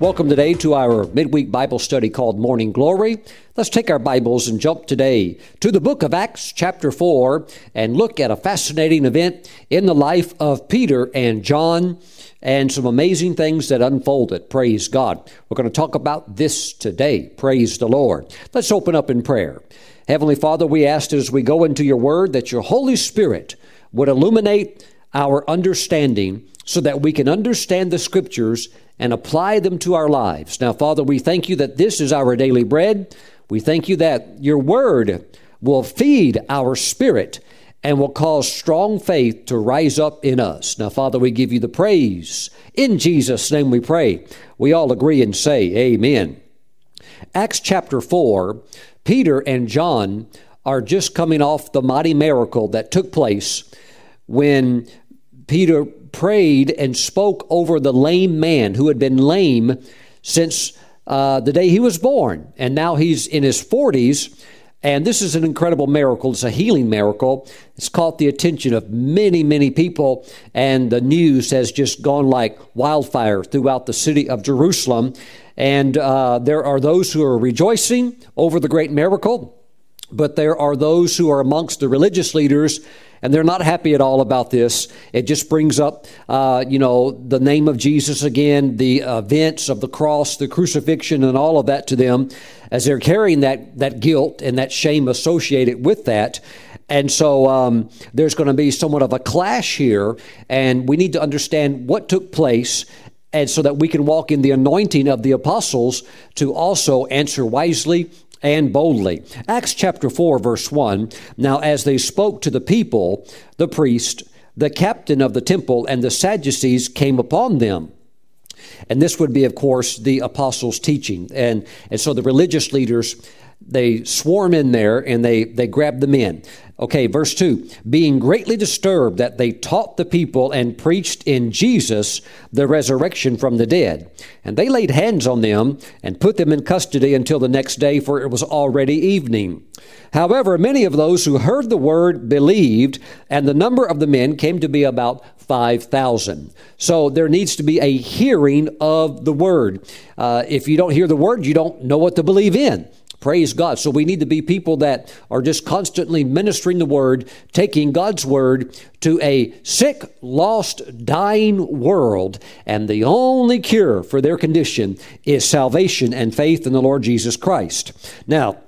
Welcome today to our midweek Bible study called Morning Glory. Let's take our Bibles and jump today to the book of Acts, chapter 4, and look at a fascinating event in the life of Peter and John and some amazing things that unfolded. Praise God. We're going to talk about this today. Praise the Lord. Let's open up in prayer. Heavenly Father, we ask as we go into your word that your Holy Spirit would illuminate our understanding so that we can understand the scriptures and apply them to our lives. Now, Father, we thank you that this is our daily bread. We thank you that your word will feed our spirit and will cause strong faith to rise up in us. Now, Father, we give you the praise. In Jesus' name we pray. We all agree and say, Amen. Acts chapter 4, Peter and John are just coming off the mighty miracle that took place when Peter prayed and spoke over the lame man who had been lame since uh, the day he was born. And now he's in his 40s. And this is an incredible miracle. It's a healing miracle. It's caught the attention of many, many people. And the news has just gone like wildfire throughout the city of Jerusalem. And uh, there are those who are rejoicing over the great miracle. But there are those who are amongst the religious leaders and they're not happy at all about this. It just brings up, uh, you know, the name of Jesus again, the events of the cross, the crucifixion, and all of that to them, as they're carrying that that guilt and that shame associated with that. And so um, there's going to be somewhat of a clash here, and we need to understand what took place and so that we can walk in the anointing of the apostles to also answer wisely and boldly. Acts chapter 4, verse 1 Now, as they spoke to the people, the priest, the captain of the temple, and the Sadducees came upon them. And this would be, of course, the apostles' teaching. And, and so the religious leaders, they swarm in there and they, they grab the men. Okay, verse 2 being greatly disturbed that they taught the people and preached in Jesus the resurrection from the dead. And they laid hands on them and put them in custody until the next day, for it was already evening. However, many of those who heard the word believed, and the number of the men came to be about 5,000. So there needs to be a hearing of the word. Uh, if you don't hear the word, you don't know what to believe in. Praise God. So we need to be people that are just constantly ministering the word, taking God's word to a sick, lost, dying world. And the only cure for their condition is salvation and faith in the Lord Jesus Christ. Now,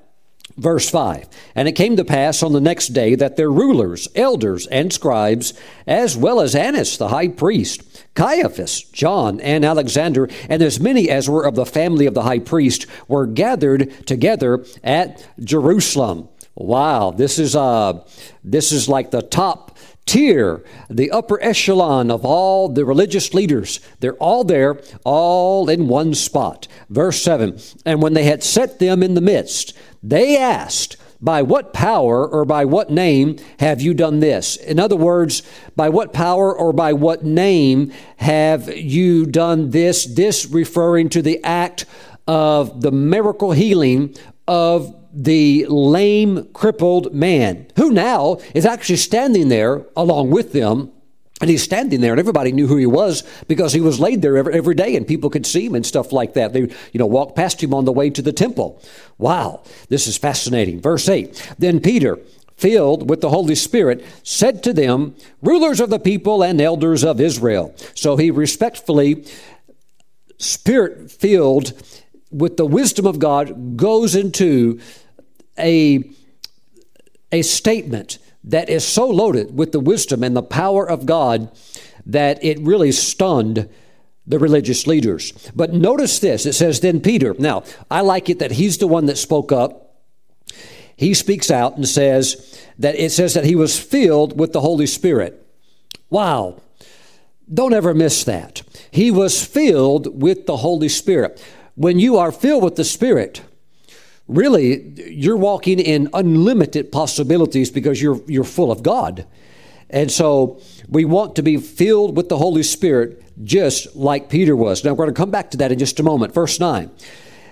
Verse 5 And it came to pass on the next day that their rulers, elders, and scribes, as well as Annas the high priest, Caiaphas, John, and Alexander, and as many as were of the family of the high priest, were gathered together at Jerusalem. Wow, this is uh, this is like the top tier, the upper echelon of all the religious leaders. They're all there, all in one spot. Verse 7 And when they had set them in the midst, they asked, by what power or by what name have you done this? In other words, by what power or by what name have you done this? This referring to the act of the miracle healing of the lame, crippled man, who now is actually standing there along with them and he's standing there, and everybody knew who he was because he was laid there every, every day, and people could see him and stuff like that. They, you know, walked past him on the way to the temple. Wow, this is fascinating. Verse 8 Then Peter, filled with the Holy Spirit, said to them, Rulers of the people and elders of Israel. So he respectfully, spirit filled with the wisdom of God, goes into a, a statement that is so loaded with the wisdom and the power of God that it really stunned the religious leaders. But notice this it says, Then Peter, now I like it that he's the one that spoke up. He speaks out and says that it says that he was filled with the Holy Spirit. Wow. Don't ever miss that. He was filled with the Holy Spirit. When you are filled with the Spirit, really you're walking in unlimited possibilities because you're you're full of God. And so we want to be filled with the Holy Spirit just like Peter was. Now we're going to come back to that in just a moment. Verse 9.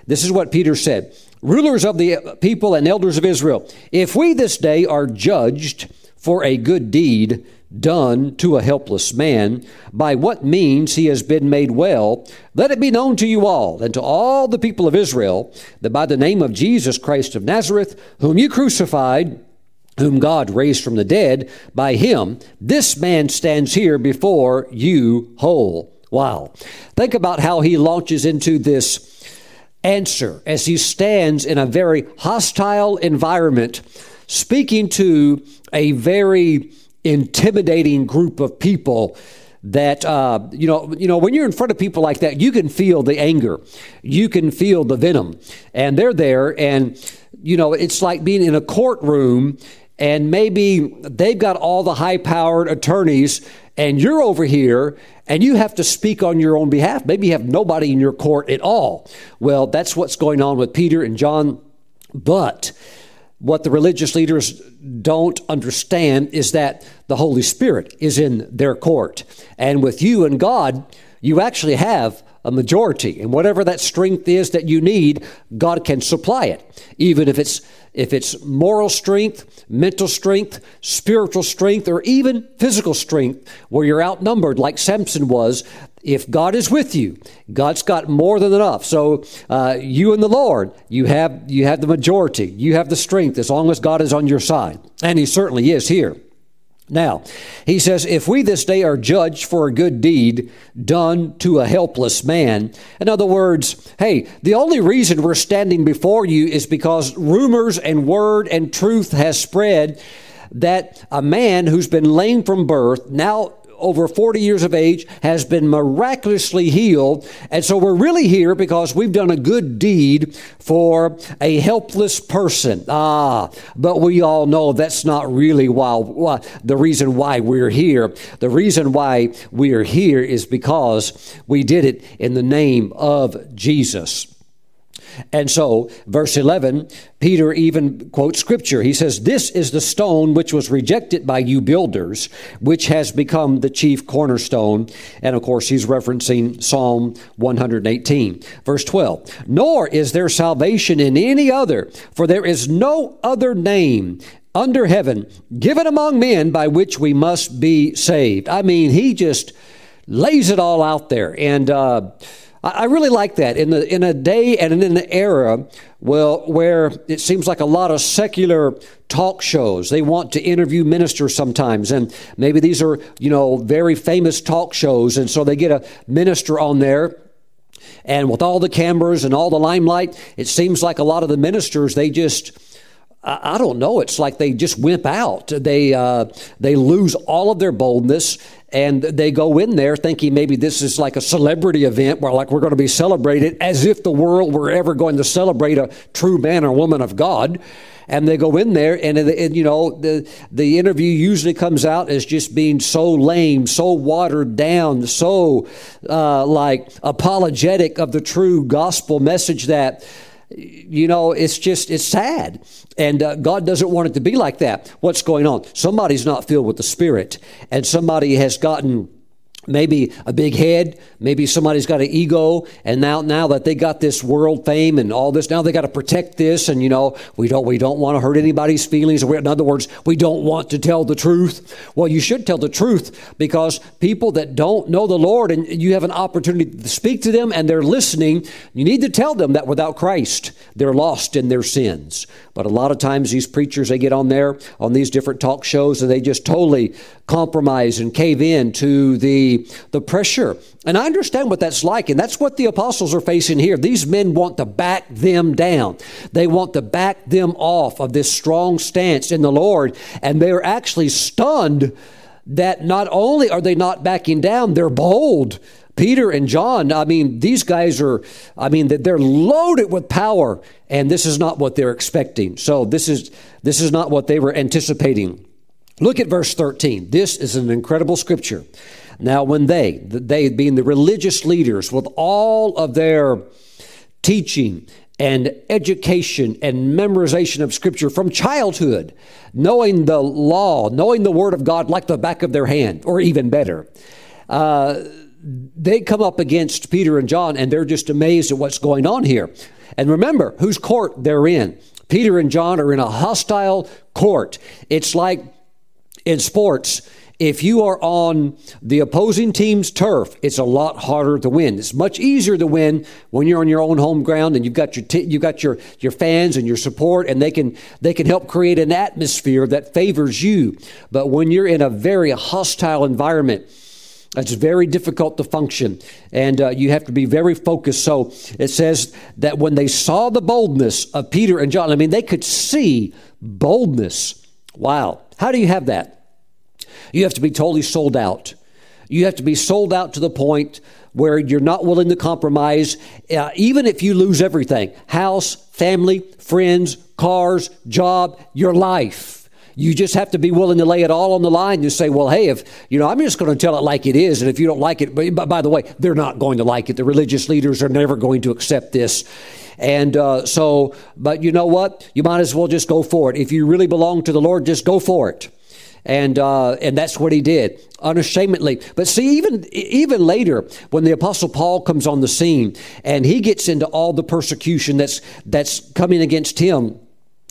This is what Peter said. Rulers of the people and elders of Israel, if we this day are judged for a good deed, done to a helpless man, by what means he has been made well, let it be known to you all and to all the people of Israel that by the name of Jesus Christ of Nazareth, whom you crucified, whom God raised from the dead, by him, this man stands here before you whole. Wow. Think about how he launches into this answer as he stands in a very hostile environment, speaking to a very intimidating group of people that uh, you know you know when you're in front of people like that you can feel the anger. You can feel the venom. And they're there and you know it's like being in a courtroom and maybe they've got all the high powered attorneys and you're over here and you have to speak on your own behalf. Maybe you have nobody in your court at all. Well that's what's going on with peter and john. But what the religious leaders don't understand is that the Holy Spirit is in their court. And with you and God, you actually have a majority. And whatever that strength is that you need, God can supply it. Even if it's if it's moral strength, mental strength, spiritual strength, or even physical strength, where you're outnumbered like Samson was, if God is with you, God's got more than enough. So uh, you and the Lord, you have you have the majority. You have the strength as long as God is on your side, and He certainly is here. Now, he says, if we this day are judged for a good deed done to a helpless man, in other words, hey, the only reason we're standing before you is because rumors and word and truth has spread that a man who's been lame from birth now over 40 years of age, has been miraculously healed. And so we're really here because we've done a good deed for a helpless person. Ah, but we all know that's not really why, why the reason why we're here. The reason why we are here is because we did it in the name of Jesus. And so, verse 11, Peter even quotes scripture. He says, This is the stone which was rejected by you builders, which has become the chief cornerstone. And of course, he's referencing Psalm 118. Verse 12, Nor is there salvation in any other, for there is no other name under heaven given among men by which we must be saved. I mean, he just lays it all out there. And, uh, I really like that in the in a day and in an era well where it seems like a lot of secular talk shows they want to interview ministers sometimes and maybe these are you know very famous talk shows and so they get a minister on there and with all the cameras and all the limelight it seems like a lot of the ministers they just I don't know. It's like they just wimp out. They uh, they lose all of their boldness, and they go in there thinking maybe this is like a celebrity event where like we're going to be celebrated as if the world were ever going to celebrate a true man or woman of God. And they go in there, and, and you know the the interview usually comes out as just being so lame, so watered down, so uh, like apologetic of the true gospel message that you know, it's just, it's sad. And uh, God doesn't want it to be like that. What's going on? Somebody's not filled with the Spirit, and somebody has gotten maybe a big head. Maybe somebody's got an ego. And now now that they got this world fame and all this now they got to protect this. And you know we don't we don't want to hurt anybody's feelings. In other words we don't want to tell the truth. Well you should tell the truth because people that don't know the lord and you have an opportunity to speak to them and they're listening you need to tell them that without christ they're lost in their sins. But a lot of times these preachers they get on there on these different talk shows and they just totally compromise and cave in to the, the pressure. And I understand what that's like, and that's what the apostles are facing here. These men want to back them down. They want to back them off of this strong stance in the Lord, and they're actually stunned that not only are they not backing down, they're bold. Peter and John, I mean, these guys are, I mean, they're loaded with power, and this is not what they're expecting. So this is this is not what they were anticipating. Look at verse 13. This is an incredible scripture. Now, when they, they being the religious leaders, with all of their teaching and education and memorization of scripture from childhood, knowing the law, knowing the word of God like the back of their hand, or even better, uh, they come up against Peter and John and they're just amazed at what's going on here. And remember whose court they're in. Peter and John are in a hostile court. It's like in sports, if you are on the opposing team's turf, it's a lot harder to win. It's much easier to win when you're on your own home ground and you've got your t- you've got your your fans and your support, and they can they can help create an atmosphere that favors you. But when you're in a very hostile environment, it's very difficult to function, and uh, you have to be very focused. So it says that when they saw the boldness of Peter and John, I mean, they could see boldness. Wow. How do you have that? You have to be totally sold out. You have to be sold out to the point where you're not willing to compromise, uh, even if you lose everything house, family, friends, cars, job, your life. You just have to be willing to lay it all on the line and say, well, hey, if, you know, I'm just going to tell it like it is. And if you don't like it, but by the way, they're not going to like it. The religious leaders are never going to accept this. And uh, so, but you know what? You might as well just go for it. If you really belong to the Lord, just go for it and uh, and that's what he did unashamedly. But see, even even later, when the Apostle Paul comes on the scene and he gets into all the persecution that's that's coming against him.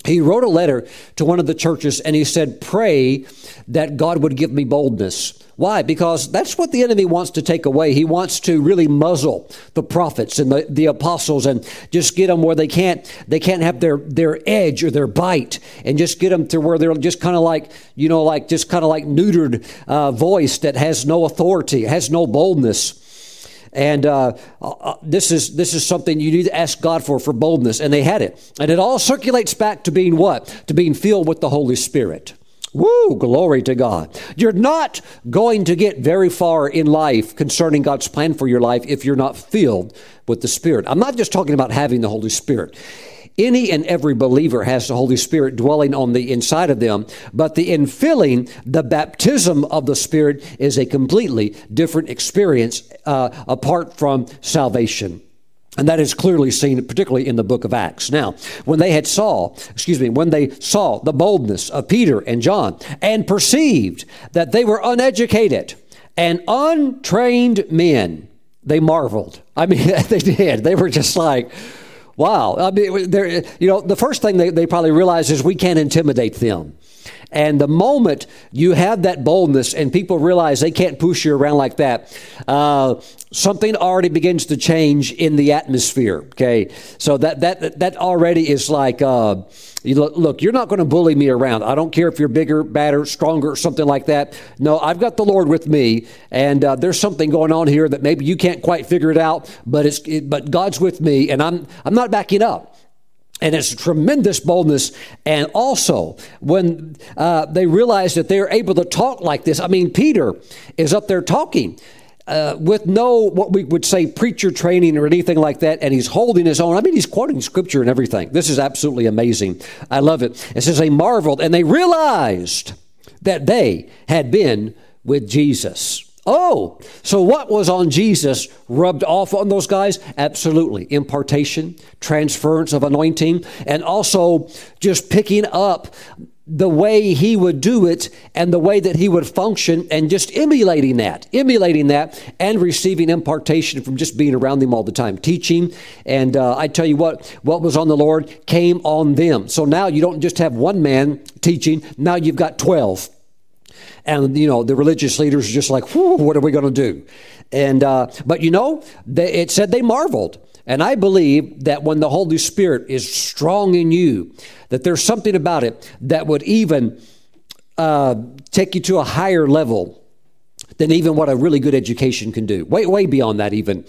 He wrote a letter to one of the churches and he said, Pray that God would give me boldness. Why? Because that's what the enemy wants to take away. He wants to really muzzle the prophets and the, the apostles and just get them where they can't they can't have their their edge or their bite and just get them to where they're just kind of like you know like just kind of like neutered uh, voice that has no authority, has no boldness. And uh, uh, this is this is something you need to ask God for for boldness, and they had it, and it all circulates back to being what? To being filled with the Holy Spirit. Woo, glory to God. You're not going to get very far in life concerning God's plan for your life if you're not filled with the Spirit. I'm not just talking about having the Holy Spirit. Any and every believer has the Holy Spirit dwelling on the inside of them, but the infilling, the baptism of the Spirit is a completely different experience uh, apart from salvation. And that is clearly seen, particularly in the book of Acts. Now, when they had saw, excuse me, when they saw the boldness of Peter and John and perceived that they were uneducated and untrained men, they marveled. I mean, they did. They were just like, wow. I mean, you know, the first thing they, they probably realized is we can't intimidate them. And the moment you have that boldness and people realize they can't push you around like that, uh, something already begins to change in the atmosphere. Okay, so that that that already is like, uh, you look, look, you're not going to bully me around. I don't care if you're bigger, badder, stronger, something like that. No, I've got the Lord with me, and uh, there's something going on here that maybe you can't quite figure it out, but it's it, but God's with me, and I'm I'm not backing up and it's tremendous boldness. And also, when uh, they realize that they're able to talk like this, I mean, Peter is up there talking. Uh, with no what we would say preacher training or anything like that, and he's holding his own. I mean, he's quoting scripture and everything. This is absolutely amazing. I love it. It says they marveled and they realized that they had been with Jesus. Oh, so what was on Jesus rubbed off on those guys? Absolutely. Impartation, transference of anointing, and also just picking up the way he would do it and the way that he would function and just emulating that, emulating that and receiving impartation from just being around them all the time, teaching. And uh, I tell you what, what was on the Lord came on them. So now you don't just have one man teaching, now you've got 12 and you know the religious leaders are just like, what are we going to do? And uh, but you know, they, it said they marveled, and I believe that when the Holy Spirit is strong in you, that there's something about it that would even uh, take you to a higher level than even what a really good education can do. Way, way beyond that, even.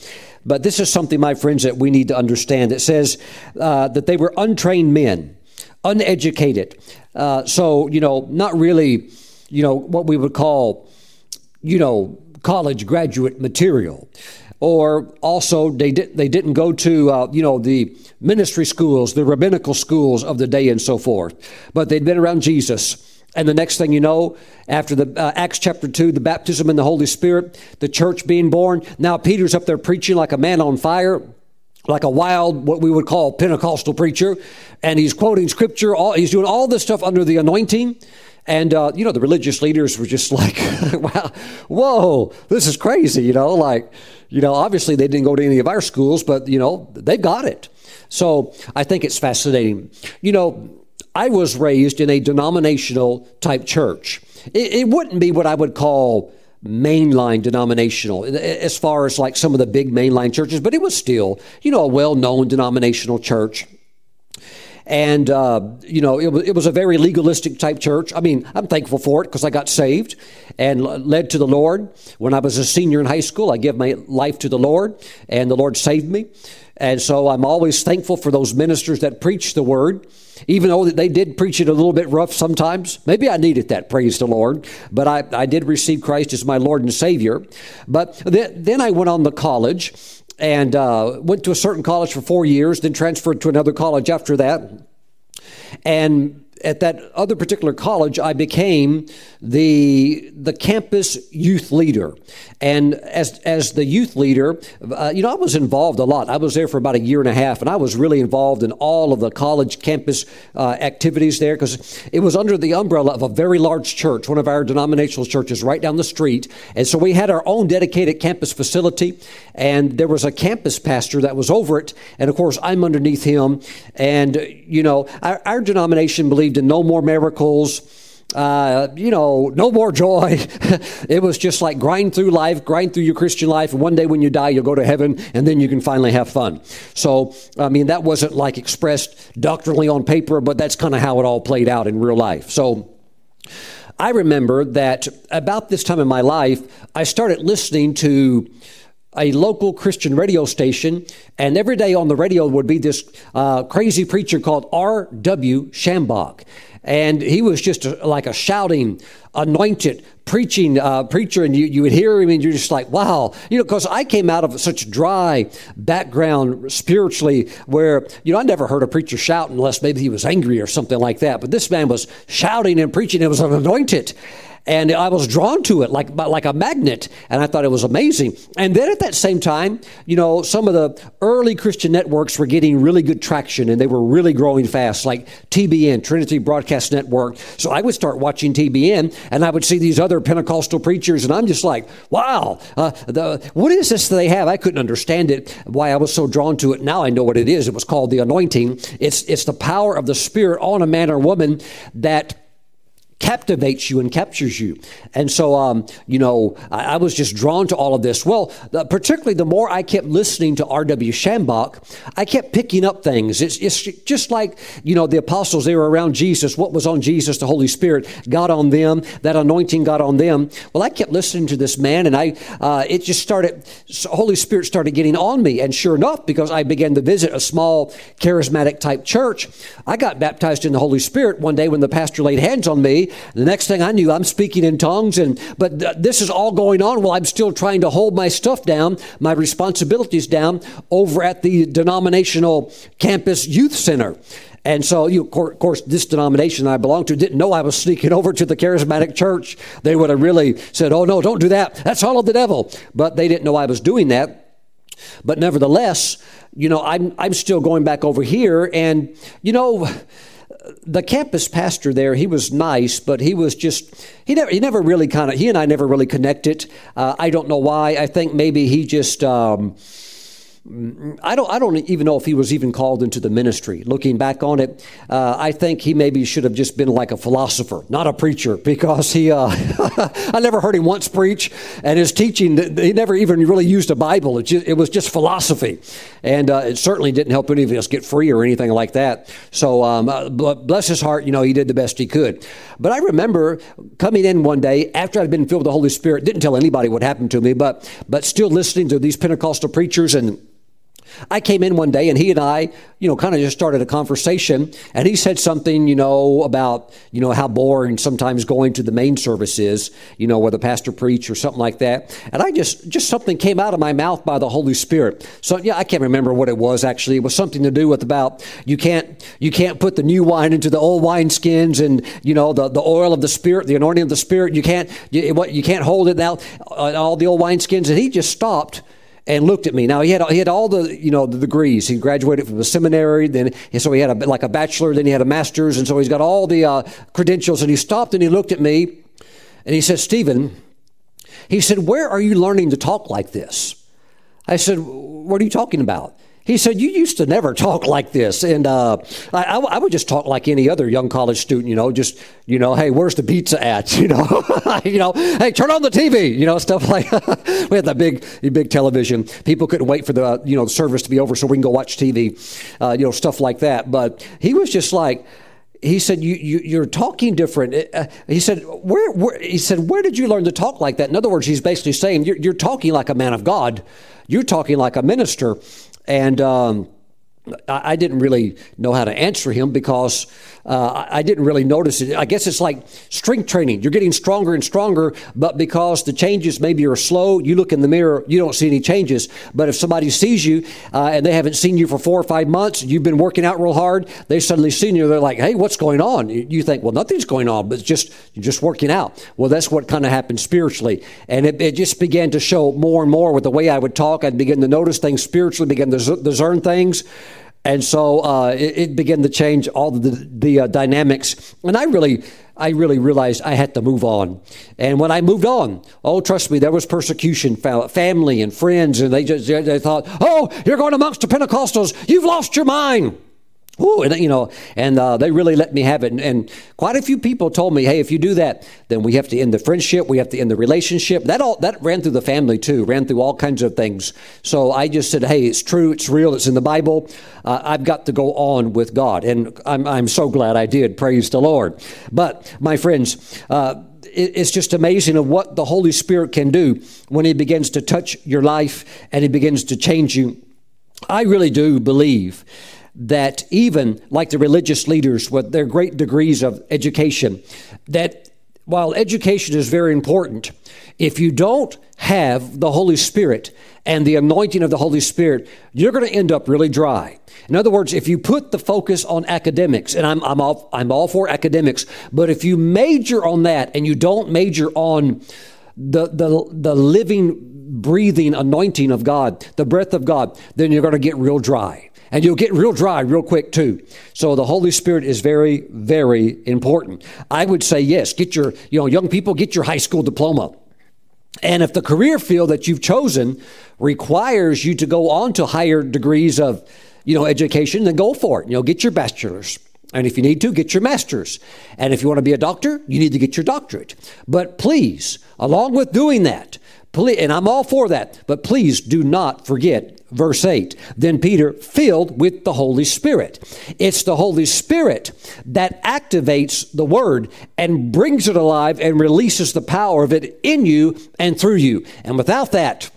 But this is something, my friends, that we need to understand. It says uh, that they were untrained men, uneducated. Uh, so, you know, not really you know, what we would call, you know, college graduate material. Or also, they, did, they didn't go to, uh, you know, the ministry schools, the rabbinical schools of the day and so forth. But they'd been around Jesus. And the next thing you know, after the uh, Acts chapter 2, the baptism in the Holy Spirit, the church being born, now Peter's up there preaching like a man on fire like a wild, what we would call Pentecostal preacher, and he's quoting scripture. All, he's doing all this stuff under the anointing. And, uh, you know, the religious leaders were just like, wow, whoa, this is crazy, you know, like, you know, obviously they didn't go to any of our schools, but, you know, they've got it. So I think it's fascinating. You know, I was raised in a denominational type church. It, it wouldn't be what I would call mainline denominational as far as like some of the big mainline churches, but it was still, you know, a well known denominational church. And, uh, you know, it was, it was a very legalistic type church. I mean, I'm thankful for it because I got saved and led to the Lord. When I was a senior in high school, I gave my life to the Lord, and the Lord saved me. And so I'm always thankful for those ministers that preach the word, even though they did preach it a little bit rough sometimes. Maybe I needed that, praise the Lord. But I, I did receive Christ as my Lord and Savior. But then, then I went on to college and uh, went to a certain college for four years, then transferred to another college after that. And at that other particular college, I became the the campus youth leader, and as as the youth leader, uh, you know, I was involved a lot. I was there for about a year and a half, and I was really involved in all of the college campus uh, activities there because it was under the umbrella of a very large church, one of our denominational churches, right down the street, and so we had our own dedicated campus facility, and there was a campus pastor that was over it, and of course I'm underneath him, and you know, our, our denomination believed in no more miracles uh, you know, no more joy. it was just like grind through life, grind through your Christian life, and one day when you die, you'll go to heaven, and then you can finally have fun. So, I mean, that wasn't like expressed doctrinally on paper, but that's kind of how it all played out in real life. So, I remember that about this time in my life, I started listening to a local Christian radio station, and every day on the radio would be this uh, crazy preacher called R.W. Schambach and he was just a, like a shouting, anointed preaching uh, preacher, and you, you would hear him, and you're just like, wow, you know, because I came out of such dry background spiritually, where you know I never heard a preacher shout unless maybe he was angry or something like that. But this man was shouting and preaching; it was an anointed, and I was drawn to it like like a magnet, and I thought it was amazing. And then at that same time, you know, some of the early Christian networks were getting really good traction, and they were really growing fast, like TBN, Trinity Broadcast Network. So I would start watching TBN, and I would see these other Pentecostal preachers, and I'm just like, wow, uh, the, what is this they have? I couldn't understand it, why I was so drawn to it. Now I know what it is. It was called the anointing. It's it's the power of the Spirit on a man or woman that captivates you and captures you. And so, um, you know, I, I, was just drawn to all of this. Well, particularly the more I kept listening to R.W. Schambach, I kept picking up things. It's, it's just like, you know, the apostles, they were around Jesus. What was on Jesus? The Holy Spirit got on them. That anointing got on them. Well, I kept listening to this man and I, uh, it just started, Holy Spirit started getting on me. And sure enough, because I began to visit a small charismatic type church, I got baptized in the Holy Spirit one day when the pastor laid hands on me the next thing I knew, I'm speaking in tongues, and but th- this is all going on while I'm still trying to hold my stuff down, my responsibilities down over at the denominational campus youth center. And so, you, of course, this denomination I belong to didn't know I was sneaking over to the charismatic church. They would have really said, Oh, no, don't do that. That's all of the devil. But they didn't know I was doing that. But nevertheless, you know, I'm, I'm still going back over here. And, you know, the campus pastor there, he was nice, but he was just, he never, he never really kind of, he and I never really connected. Uh, I don't know why. I think maybe he just, um, I don't, I don't even know if he was even called into the ministry. Looking back on it, uh, I think he maybe should have just been like a philosopher, not a preacher, because he, uh, I never heard him once preach, and his teaching, he never even really used a Bible. It, just, it was just philosophy. And uh, it certainly didn't help any of us get free or anything like that. So, um, uh, bless his heart, you know, he did the best he could. But I remember coming in one day after I'd been filled with the Holy Spirit, didn't tell anybody what happened to me, but, but still listening to these Pentecostal preachers and I came in one day and he and I, you know, kind of just started a conversation and he said something, you know, about, you know, how boring sometimes going to the main service is, you know, where the pastor preach or something like that. And I just, just something came out of my mouth by the Holy Spirit. So yeah, I can't remember what it was actually. It was something to do with about you can't, you can't put the new wine into the old wine skins and, you know, the, the oil of the Spirit, the anointing of the Spirit. You can't, you, what, you can't hold it now, uh, all the old wine skins. And he just stopped and looked at me. Now he had he had all the you know the degrees. He graduated from the seminary, then so he had a, like a bachelor, then he had a master's, and so he's got all the uh, credentials. And he stopped and he looked at me, and he said, "Stephen," he said, "Where are you learning to talk like this?" I said, "What are you talking about?" He said, You used to never talk like this. And uh, I, would just talk like any other young college student, you know, just, you know, hey, where's the pizza at? You know, you know, hey, turn on the TV, you know, stuff like We had that big, big television. People couldn't wait for the, you know, the service to be over so we can go watch TV, uh, you know, stuff like that. But he was just like, he said you, you are talking different uh, he said where, where, he said where did you learn to talk like that in other words he's basically saying you're, you're talking like a man of god you're talking like a minister and um, I didn't really know how to answer him because uh, I didn't really notice it. I guess it's like strength training. You're getting stronger and stronger, but because the changes maybe are slow, you look in the mirror, you don't see any changes. But if somebody sees you uh, and they haven't seen you for four or five months, you've been working out real hard, they suddenly see you, they're like, hey, what's going on? You think, well, nothing's going on, but just, just working out. Well, that's what kind of happened spiritually. And it, it, just began to show more and more with the way I would talk. I'd begin to notice things spiritually, begin to discern things. And so uh, it, it, began to change all the, the uh, dynamics. And I really, I really realized I had to move on. And when I moved on, oh, trust me, there was persecution, family and friends, and they just they thought, oh, you're going amongst the Pentecostals, you've lost your mind. Ooh, and, you know, and uh, they really let me have it. And, and, quite a few people told me, "Hey, if you do that, then we have to end the friendship. We have to end the relationship." That all that ran through the family too. Ran through all kinds of things. So I just said, "Hey, it's true. It's real. It's in the Bible. Uh, I've got to go on with God." And I'm I'm so glad I did. Praise the Lord. But my friends. Uh, it's just amazing of what the Holy Spirit can do when He begins to touch your life and He begins to change you. I really do believe that even like the religious leaders with their great degrees of education, that while education is very important, if you don't have the Holy Spirit and the anointing of the Holy Spirit, you're going to end up really dry. In other words, if you put the focus on academics, and I'm, I'm, all, I'm all for academics, but if you major on that and you don't major on the, the, the living, breathing anointing of God, the breath of God, then you're going to get real dry and you'll get real dry real quick too. So the Holy Spirit is very, very important. I would say yes, get your, you know, young people, get your high school diploma. And if the career field that you've chosen requires you to go on to higher degrees of, you know, education, then go for it. You know, get your bachelor's. And if you need to, get your master's. And if you want to be a doctor, you need to get your doctorate. But please, along with doing that, please, and I'm all for that, but please do not forget Verse 8 Then Peter, filled with the Holy Spirit. It's the Holy Spirit that activates the Word and brings it alive and releases the power of it in you and through you. And without that,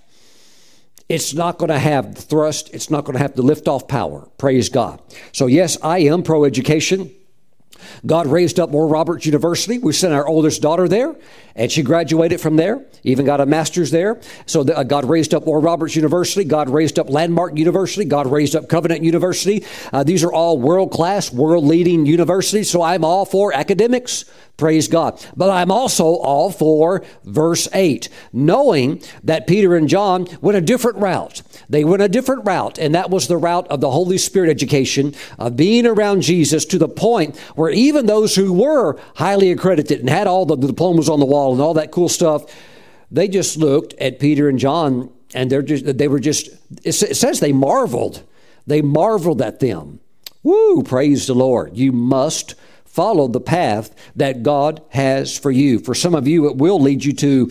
it's not going to have the thrust, it's not going to have the lift off power. Praise God. So, yes, I am pro education. God raised up Oral Roberts University. We sent our oldest daughter there, and she graduated from there, even got a master's there. So the, uh, God raised up Oral Roberts University. God raised up Landmark University. God raised up Covenant University. Uh, these are all world class, world leading universities. So I'm all for academics. Praise God. But I'm also all for verse 8, knowing that Peter and John went a different route. They went a different route, and that was the route of the Holy Spirit education, of being around Jesus to the point where even those who were highly accredited and had all the diplomas on the wall and all that cool stuff, they just looked at Peter and John and they're just, they were just, it says they marveled. They marveled at them. Woo, praise the Lord. You must follow the path that God has for you. For some of you, it will lead you to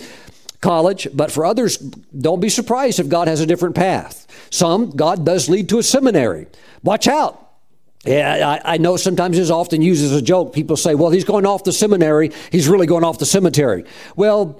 college, but for others, don't be surprised if God has a different path. Some, God does lead to a seminary. Watch out. Yeah, I, I, know sometimes it's often used as a joke. People say, well, he's going off the seminary. He's really going off the cemetery. Well,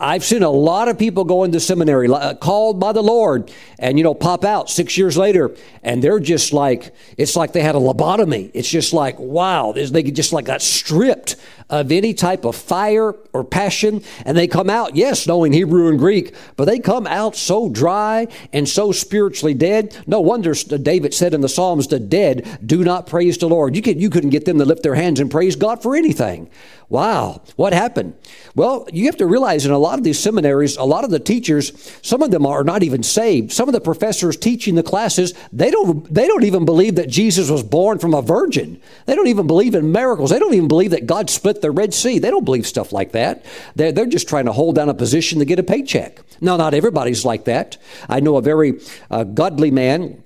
I've seen a lot of people go into seminary, uh, called by the Lord, and you know, pop out six years later, and they're just like, it's like they had a lobotomy. It's just like, wow, they just like got stripped of any type of fire or passion, and they come out, yes, knowing Hebrew and Greek, but they come out so dry and so spiritually dead. No wonder David said in the Psalms, the dead do not praise the Lord. You, could, you couldn't get them to lift their hands and praise God for anything. Wow, what happened? Well, you have to realize in a lot of these seminaries, a lot of the teachers, some of them are not even saved. Some of the professors teaching the classes, they don't they don't even believe that Jesus was born from a virgin. They don't even believe in miracles. They don't even believe that God split the Red Sea. They don't believe stuff like that. They're, they're just trying to hold down a position to get a paycheck. Now, not everybody's like that. I know a very uh, godly man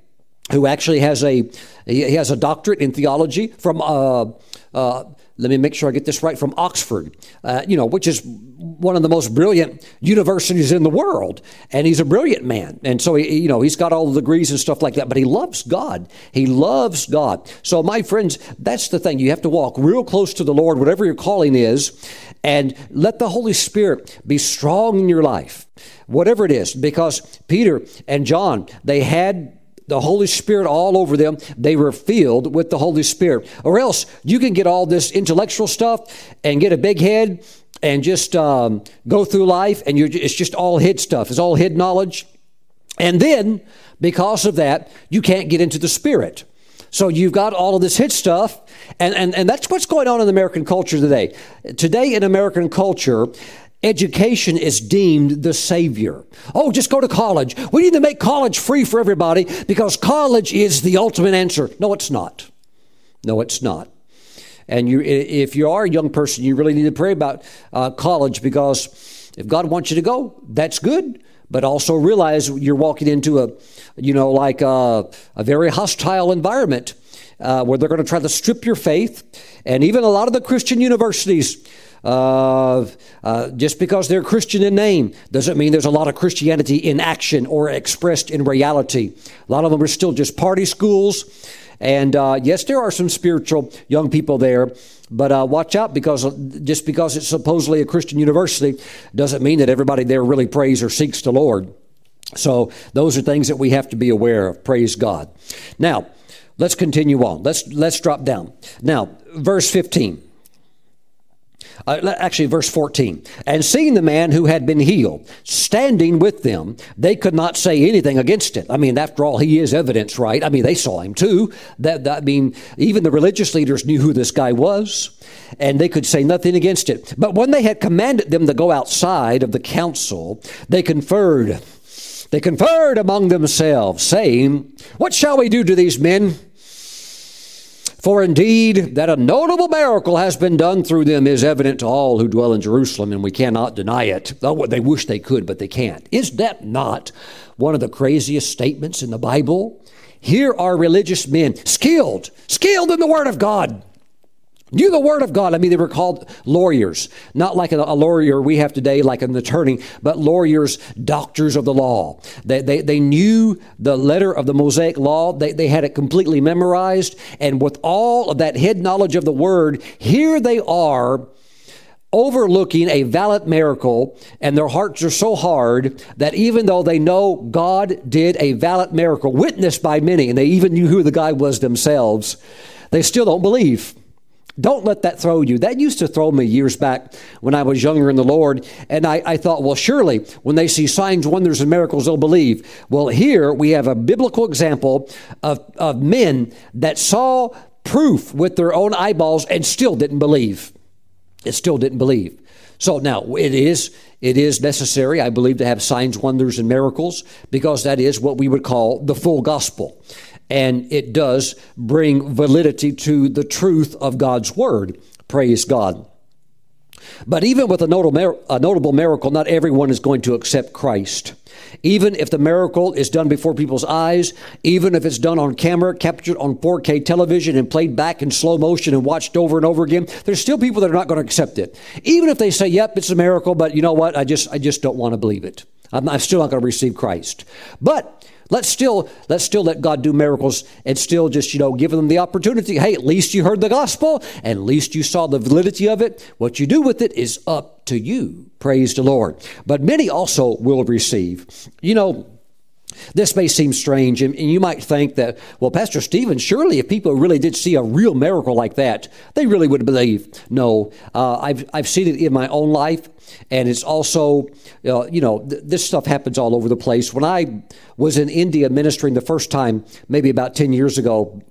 who actually has a he has a doctorate in theology from uh, uh, let me make sure I get this right from Oxford, uh, you know, which is one of the most brilliant universities in the world, and he's a brilliant man, and so he, you know he's got all the degrees and stuff like that. But he loves God. He loves God. So my friends, that's the thing. You have to walk real close to the Lord, whatever your calling is, and let the Holy Spirit be strong in your life, whatever it is. Because Peter and John, they had the Holy Spirit all over them. They were filled with the Holy Spirit. Or else you can get all this intellectual stuff and get a big head and just um, go through life and it's just all head stuff. It's all head knowledge. And then, because of that, you can't get into the Spirit. So you've got all of this hit stuff, and, and, and that's what's going on in American culture today. Today in American culture, Education is deemed the savior. Oh, just go to college. We need to make college free for everybody because college is the ultimate answer. No, it's not. No, it's not. And you, if you are a young person, you really need to pray about uh, college because if God wants you to go, that's good. But also realize you're walking into a, you know, like a, a very hostile environment uh, where they're going to try to strip your faith. And even a lot of the Christian universities, uh, uh, just because they're Christian in name doesn't mean there's a lot of Christianity in action or expressed in reality. A lot of them are still just party schools. And uh, yes, there are some spiritual young people there, but uh, watch out because just because it's supposedly a Christian university doesn't mean that everybody there really prays or seeks the Lord. So those are things that we have to be aware of. Praise God. Now, let's continue on. Let's let's drop down. Now, verse 15. Uh, actually, verse 14. And seeing the man who had been healed standing with them, they could not say anything against it. I mean, after all, he is evidence, right? I mean, they saw him too. That, that I mean, even the religious leaders knew who this guy was, and they could say nothing against it. But when they had commanded them to go outside of the council, they conferred. They conferred among themselves, saying, What shall we do to these men? For indeed, that a notable miracle has been done through them is evident to all who dwell in Jerusalem, and we cannot deny it. Oh, they wish they could, but they can't. Is that not one of the craziest statements in the Bible? Here are religious men, skilled, skilled in the Word of God, knew the Word of God. I mean, they were called lawyers, not like a, lawyer we have today, like an attorney, but lawyers, doctors of the law. They, they, they knew the letter of the Mosaic law, they, they had it completely memorized, and with all of that head knowledge of the Word, here they are. Overlooking a valid miracle, and their hearts are so hard that even though they know God did a valid miracle, witnessed by many, and they even knew who the guy was themselves, they still don't believe. Don't let that throw you. That used to throw me years back when I was younger in the Lord. And I, I, thought, well, surely when they see signs, wonders, and miracles, they'll believe. Well, here we have a biblical example of, of men that saw proof with their own eyeballs and still didn't believe. It still didn't believe. So now it is it is necessary, I believe, to have signs, wonders, and miracles because that is what we would call the full gospel and it does bring validity to the truth of God's word. Praise God. But even with a notable, a notable miracle, not everyone is going to accept Christ. Even if the miracle is done before people's eyes, even if it's done on camera, captured on 4K television, and played back in slow motion and watched over and over again, there's still people that are not going to accept it. Even if they say, "Yep, it's a miracle," but you know what? I just, I just don't want to believe it. I'm, I'm still not going to receive Christ. But Let's still let's still let God do miracles and still just you know give them the opportunity. Hey, at least you heard the gospel, and at least you saw the validity of it. What you do with it is up to you. Praise the Lord. But many also will receive. You know, this may seem strange, and, you might think that, well, Pastor Stephen, surely if people really did see a real miracle like that, they really would believe. No, uh, I've, I've seen it in my own life. And it's also, uh, you know, th- this stuff happens all over the place. When I was in India ministering the first time, maybe about 10 years ago,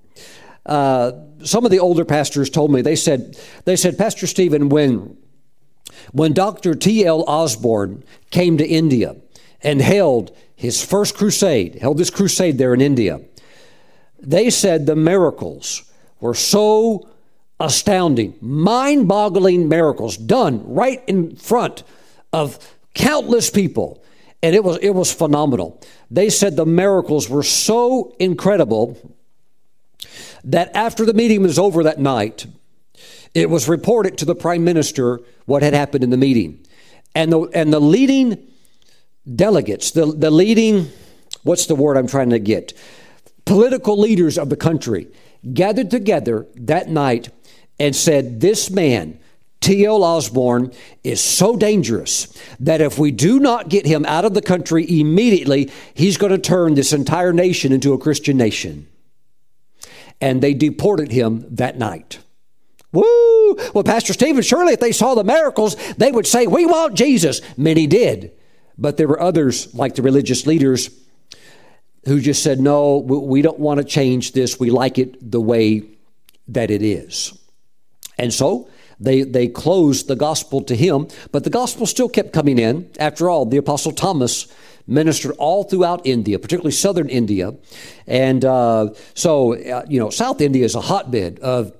uh, some of the older pastors told me, they said, they said, Pastor Stephen, when, when Dr. T.L. Osborn came to India and held his first crusade, held this crusade there in India, they said the miracles were so astounding, mind boggling miracles done right in front of countless people. and it was it was phenomenal. They said the miracles were so incredible that after the meeting was over that night, it was reported to the prime minister what had happened in the meeting. And the, and the leading delegates, the, the leading, what's the word I'm trying to get? Political leaders of the country gathered together that night and said, This man, T.L. Osborn, is so dangerous that if we do not get him out of the country immediately, he's going to turn this entire nation into a Christian nation. And they deported him that night. Woo! Well, Pastor Stephen, surely if they saw the miracles, they would say, We want Jesus. Many did. But there were others, like the religious leaders, who just said, No, we don't want to change this. We like it the way that it is. And so they, they closed the gospel to him, but the gospel still kept coming in. After all, the Apostle Thomas ministered all throughout India, particularly southern India. And uh, so, uh, you know, South India is a hotbed of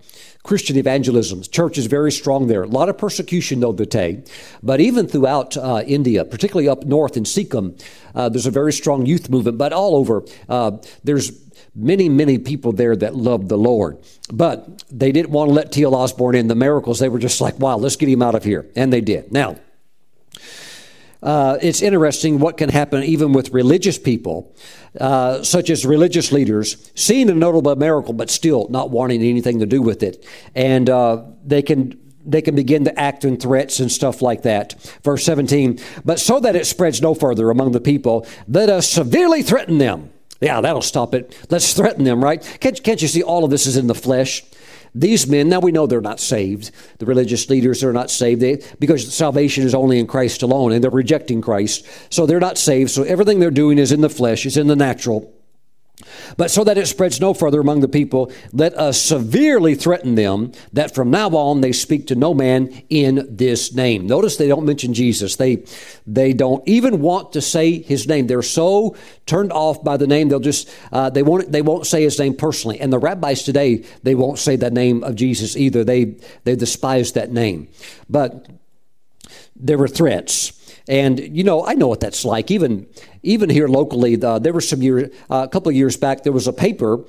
Christian evangelism. Church is very strong there. A lot of persecution, though, day. But even throughout uh, India, particularly up north in Sikkim, uh, there's a very strong youth movement. But all over, uh, there's many, many people there that love the Lord. But they didn't want to let T.L. Osborn in the miracles. They were just like, wow, let's get him out of here. And they did. Now, uh, it's interesting what can happen even with religious people, uh, such as religious leaders, seeing a notable miracle but still not wanting anything to do with it, and uh, they can they can begin to act in threats and stuff like that. Verse 17, but so that it spreads no further among the people, let us severely threaten them. Yeah, that'll stop it. Let's threaten them, right? Can't, can't you see all of this is in the flesh? These men, now we know they're not saved. The religious leaders are not saved they, because salvation is only in Christ alone, and they're rejecting Christ. So they're not saved. So everything they're doing is in the flesh, is in the natural. But so that it spreads no further among the people, let us severely threaten them that from now on they speak to no man in this name. Notice they don't mention Jesus. They they don't even want to say his name. They're so turned off by the name they'll just uh, they won't they won't say his name personally. And the rabbis today they won't say the name of Jesus either. They they despise that name. But there were threats. And you know, I know what that's like. Even even here locally, uh, there were some years, uh, a couple of years back, there was a paper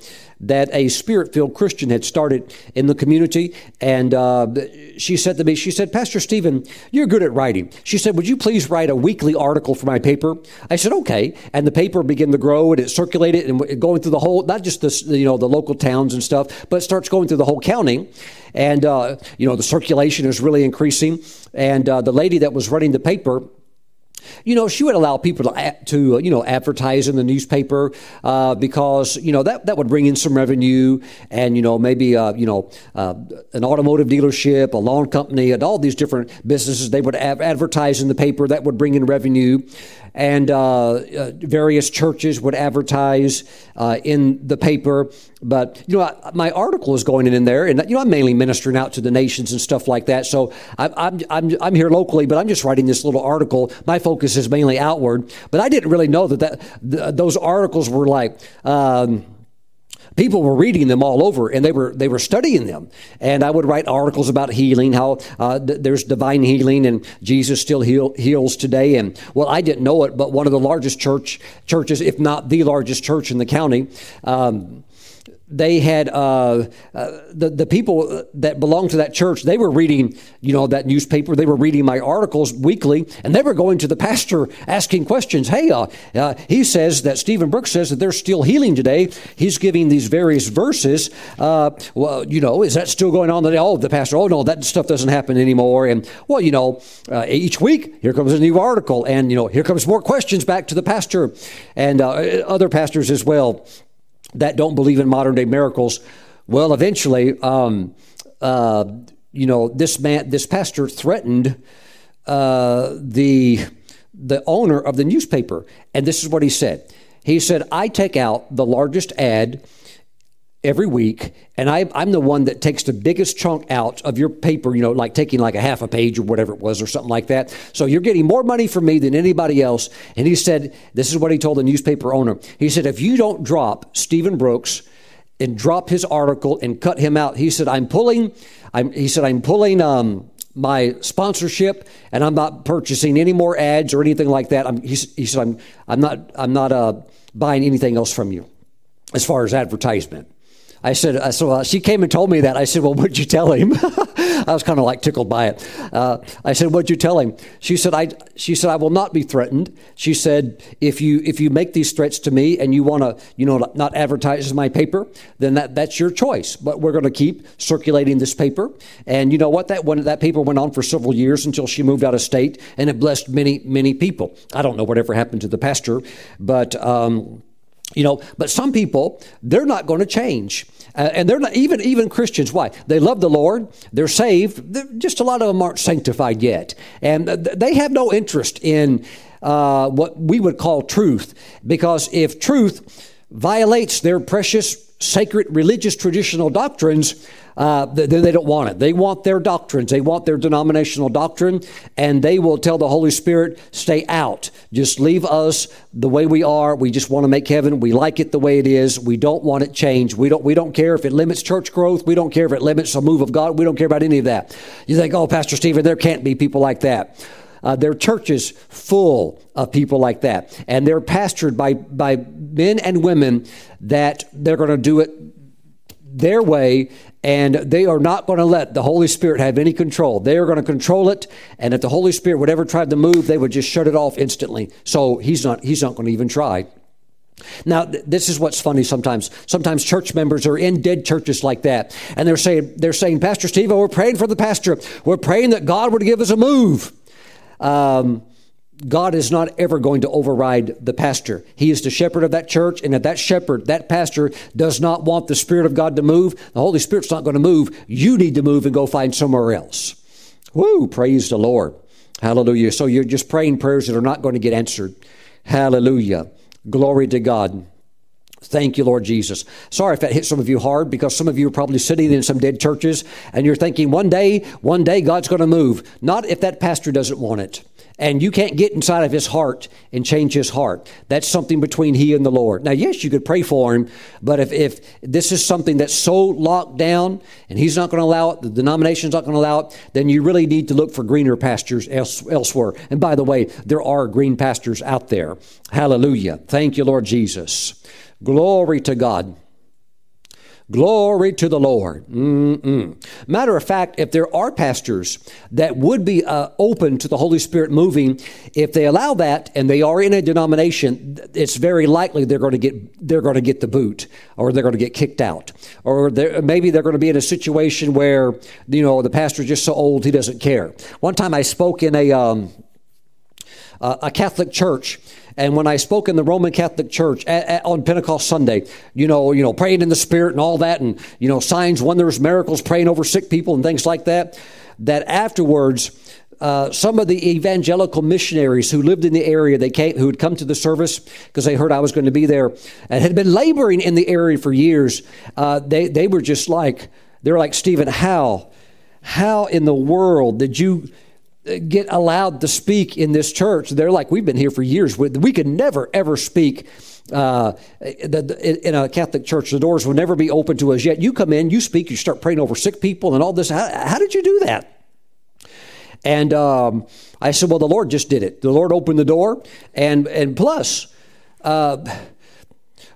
that a spirit-filled Christian had started in the community, and uh, she said to me, she said, Pastor Stephen, you're good at writing. She said, would you please write a weekly article for my paper? I said, okay. And the paper began to grow, and it circulated, and going through the whole, not just the you know the local towns and stuff, but starts going through the whole county, and uh, you know the circulation is really increasing. And uh, the lady that was running the paper you know, she would allow people to, to you know, advertise in the newspaper uh, because, you know, that, that would bring in some revenue and, you know, maybe, uh, you know, uh, an automotive dealership, a lawn company, and all these different businesses, they would advertise in the paper that would bring in revenue and uh, uh, various churches would advertise uh, in the paper. But you know, I, my article is going in there, and you know, I'm mainly ministering out to the nations and stuff like that. So I'm, I'm, I'm, I'm here locally, but I'm just writing this little article. My focus is mainly outward, but I didn't really know that, that th- those articles were like. Um, people were reading them all over and they were they were studying them and i would write articles about healing how uh, th- there's divine healing and jesus still heal, heals today and well i didn't know it but one of the largest church churches if not the largest church in the county um, they had uh, uh, the the people that belonged to that church. They were reading, you know, that newspaper. They were reading my articles weekly, and they were going to the pastor asking questions. Hey, uh, uh he says that Stephen Brooks says that they're still healing today. He's giving these various verses. Uh, well, you know, is that still going on today? Oh, the pastor. Oh no, that stuff doesn't happen anymore. And well, you know, uh, each week here comes a new article, and you know, here comes more questions back to the pastor and other pastors as well that don't believe in modern day miracles, well, eventually, um, uh, you know, this man, this pastor threatened uh, the the owner of the newspaper, and this is what he said. He said, "I take out the largest ad." Every week, and I, am the one that takes the biggest chunk out of your paper, you know, like taking like a half a page or whatever it was or something like that. So you're getting more money from me than anybody else. And he said, this is what he told the newspaper owner. He said, if you don't drop Stephen Brooks and drop his article and cut him out, he said, I'm pulling, I'm, he said, I'm pulling, um, my sponsorship, and I'm not purchasing any more ads or anything like that. I'm, he, he, said, I'm, I'm not, I'm not uh, buying anything else from you as far as advertisement. I said, I so uh, she came and told me that. I said, well, what'd you tell him? I was kind of like tickled by it. Uh, I said, what'd you tell him? She said, I, she said, I will not be threatened. She said, if you, if you make these threats to me and you want to, you know, not advertise my paper, then that, that's your choice. But we're going to keep circulating this paper. And you know what? That, when, that paper went on for several years until she moved out of state and it blessed many, many people. I don't know whatever happened to the pastor, but, um, you know, but some people, they're not going to change. Uh, and they're not even even Christians. Why? They love the Lord. They're saved. They're, just a lot of them aren't sanctified yet, and they have no interest in uh, what we would call truth. Because if truth violates their precious, sacred, religious, traditional doctrines, uh, then they don't want it. They want their doctrines. They want their denominational doctrine, and they will tell the Holy Spirit, stay out. Just leave us the way we are. We just want to make heaven. We like it the way it is. We don't want it changed. We don't, we don't care if it limits church growth. We don't care if it limits a move of God. We don't care about any of that. You think, oh, Pastor Stephen, there can't be people like that. Uh, their churches full of people like that. And they're pastored by, by men and women that they're going to do it their way and they are not going to let the Holy Spirit have any control. They are going to control it, and if the Holy Spirit would ever try to move, they would just shut it off instantly. So he's not he's not going to even try. Now, this is what's funny sometimes. Sometimes church members are in dead churches like that, and they're saying, they're saying, Pastor Steve, we're praying for the pastor. We're praying that God would give us a move. Um, God is not ever going to override the pastor. He is the shepherd of that church, and if that shepherd, that pastor, does not want the Spirit of God to move, the Holy Spirit's not going to move. You need to move and go find somewhere else. Woo, praise the Lord. Hallelujah. So you're just praying prayers that are not going to get answered. Hallelujah. Glory to God. Thank you, Lord Jesus. Sorry if that hit some of you hard because some of you are probably sitting in some dead churches and you're thinking one day, one day God's going to move. Not if that pastor doesn't want it. And you can't get inside of his heart and change his heart. That's something between he and the Lord. Now, yes, you could pray for him, but if, if this is something that's so locked down and he's not going to allow it, the denomination's not going to allow it, then you really need to look for greener pastures else, elsewhere. And by the way, there are green pastures out there. Hallelujah. Thank you, Lord Jesus. Glory to God. Glory to the Lord. Mm-mm. Matter of fact, if there are pastors that would be uh, open to the Holy Spirit moving, if they allow that and they are in a denomination, it's very likely they're going to get they're going to get the boot or they're going to get kicked out, or they're, maybe they're going to be in a situation where you know the pastor's just so old he doesn't care. One time I spoke in a um, a Catholic church and when I spoke in the Roman Catholic Church at, at, on Pentecost Sunday, you know, you know, praying in the Spirit and all that, and you know, signs, wonders, miracles, praying over sick people and things like that. That afterwards, uh, some of the evangelical missionaries who lived in the area, they came, who had come to the service because they heard I was going to be there, and had been laboring in the area for years. Uh, they they were just like they were like Stephen, how, how in the world did you? Get allowed to speak in this church. They're like, we've been here for years. We could never, ever speak uh, in a Catholic church. The doors will never be open to us yet. You come in, you speak, you start praying over sick people and all this. How, how did you do that? And um, I said, well, the Lord just did it. The Lord opened the door. And, and plus, uh,